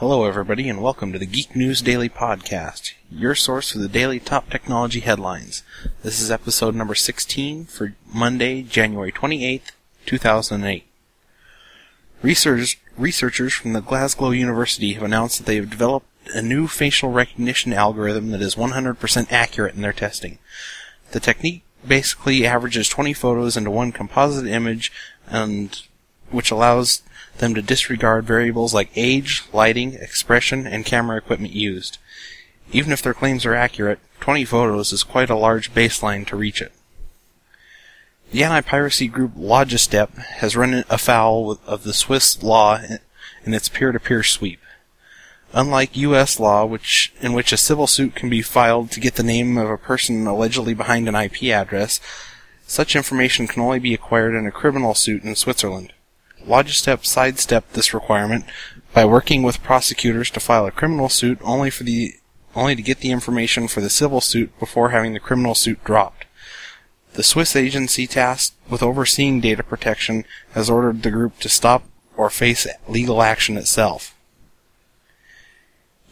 Hello, everybody, and welcome to the Geek News Daily Podcast, your source for the daily top technology headlines. This is episode number 16 for Monday, January 28th, 2008. Research, researchers from the Glasgow University have announced that they have developed a new facial recognition algorithm that is 100% accurate in their testing. The technique basically averages 20 photos into one composite image and which allows them to disregard variables like age, lighting, expression, and camera equipment used. Even if their claims are accurate, 20 photos is quite a large baseline to reach it. The anti-piracy group Logistep has run afoul of the Swiss law in its peer-to-peer sweep. Unlike U.S. law, which in which a civil suit can be filed to get the name of a person allegedly behind an IP address, such information can only be acquired in a criminal suit in Switzerland. Logistep sidestepped this requirement by working with prosecutors to file a criminal suit only for the only to get the information for the civil suit before having the criminal suit dropped. The Swiss agency tasked with overseeing data protection has ordered the group to stop or face legal action itself.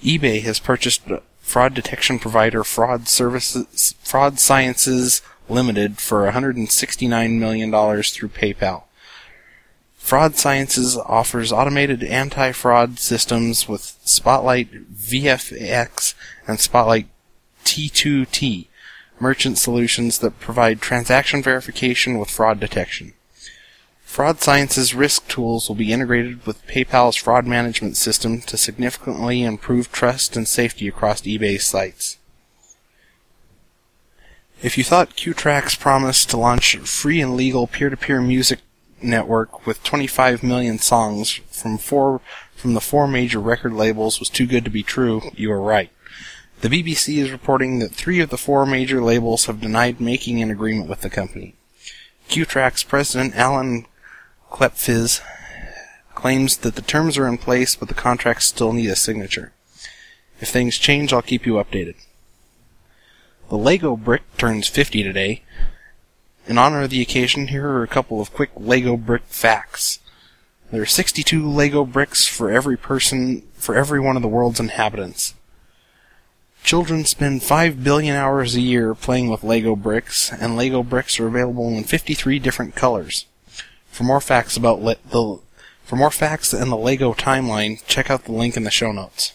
eBay has purchased fraud detection provider Fraud Services Fraud Sciences Limited for $169 million through PayPal. Fraud Sciences offers automated anti-fraud systems with Spotlight VFX and Spotlight T2T merchant solutions that provide transaction verification with fraud detection. Fraud Sciences risk tools will be integrated with PayPal's fraud management system to significantly improve trust and safety across eBay sites. If you thought QTrax promised to launch free and legal peer-to-peer music network with 25 million songs from four from the four major record labels was too good to be true, you are right. The BBC is reporting that three of the four major labels have denied making an agreement with the company. QTrax president Alan Klepfisz claims that the terms are in place, but the contracts still need a signature. If things change, I'll keep you updated. The Lego brick turns 50 today, in honor of the occasion, here are a couple of quick Lego brick facts. There are 62 Lego bricks for every person, for every one of the world's inhabitants. Children spend 5 billion hours a year playing with Lego bricks, and Lego bricks are available in 53 different colors. For more facts about le- the for more facts and the Lego timeline, check out the link in the show notes.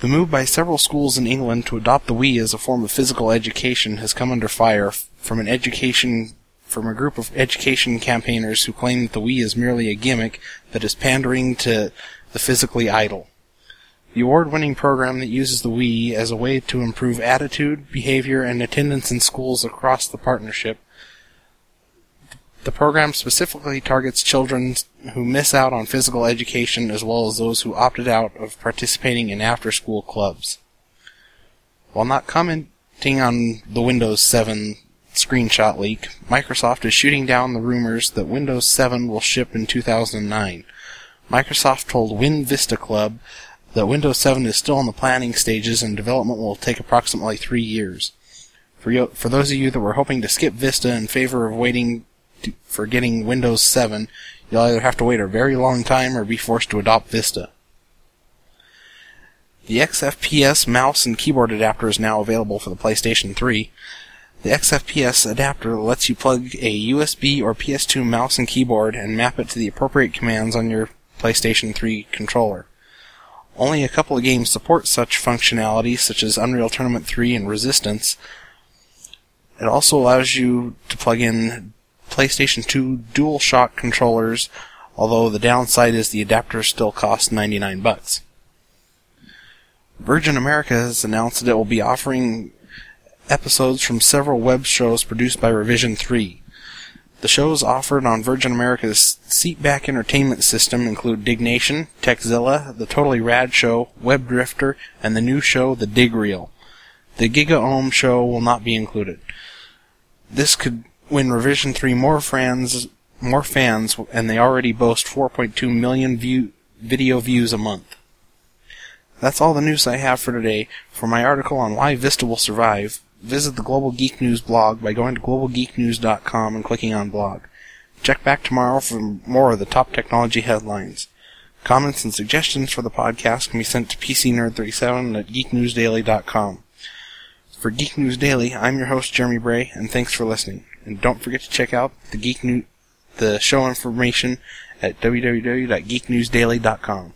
The move by several schools in England to adopt the Wii as a form of physical education has come under fire from an education from a group of education campaigners who claim that the Wii is merely a gimmick that is pandering to the physically idle. The award-winning program that uses the Wii as a way to improve attitude, behavior, and attendance in schools across the partnership the program specifically targets children who miss out on physical education as well as those who opted out of participating in after school clubs. While not commenting on the Windows 7 screenshot leak, Microsoft is shooting down the rumors that Windows 7 will ship in 2009. Microsoft told Win Vista Club that Windows 7 is still in the planning stages and development will take approximately three years. For, you, for those of you that were hoping to skip Vista in favor of waiting to, for getting Windows 7, you'll either have to wait a very long time or be forced to adopt Vista. The XFPS mouse and keyboard adapter is now available for the PlayStation 3. The XFPS adapter lets you plug a USB or PS2 mouse and keyboard and map it to the appropriate commands on your PlayStation 3 controller. Only a couple of games support such functionality, such as Unreal Tournament 3 and Resistance. It also allows you to plug in PlayStation 2 DualShock controllers, although the downside is the adapter still costs 99 bucks. Virgin America has announced that it will be offering episodes from several web shows produced by Revision 3. The shows offered on Virgin America's seatback entertainment system include Diggnation, Techzilla, The Totally Rad Show, Web Drifter, and the new show The Digg Reel. The GigaOM show will not be included. This could win Revision 3 more fans, more fans, and they already boast 4.2 million view, video views a month. That's all the news I have for today. For my article on why Vista will survive, visit the Global Geek News blog by going to globalgeeknews.com and clicking on blog. Check back tomorrow for more of the top technology headlines. Comments and suggestions for the podcast can be sent to PCNerd37 at geeknewsdaily.com. For Geek News Daily, I'm your host Jeremy Bray, and thanks for listening. And don't forget to check out the Geek New- the show information at www.geeknewsdaily.com.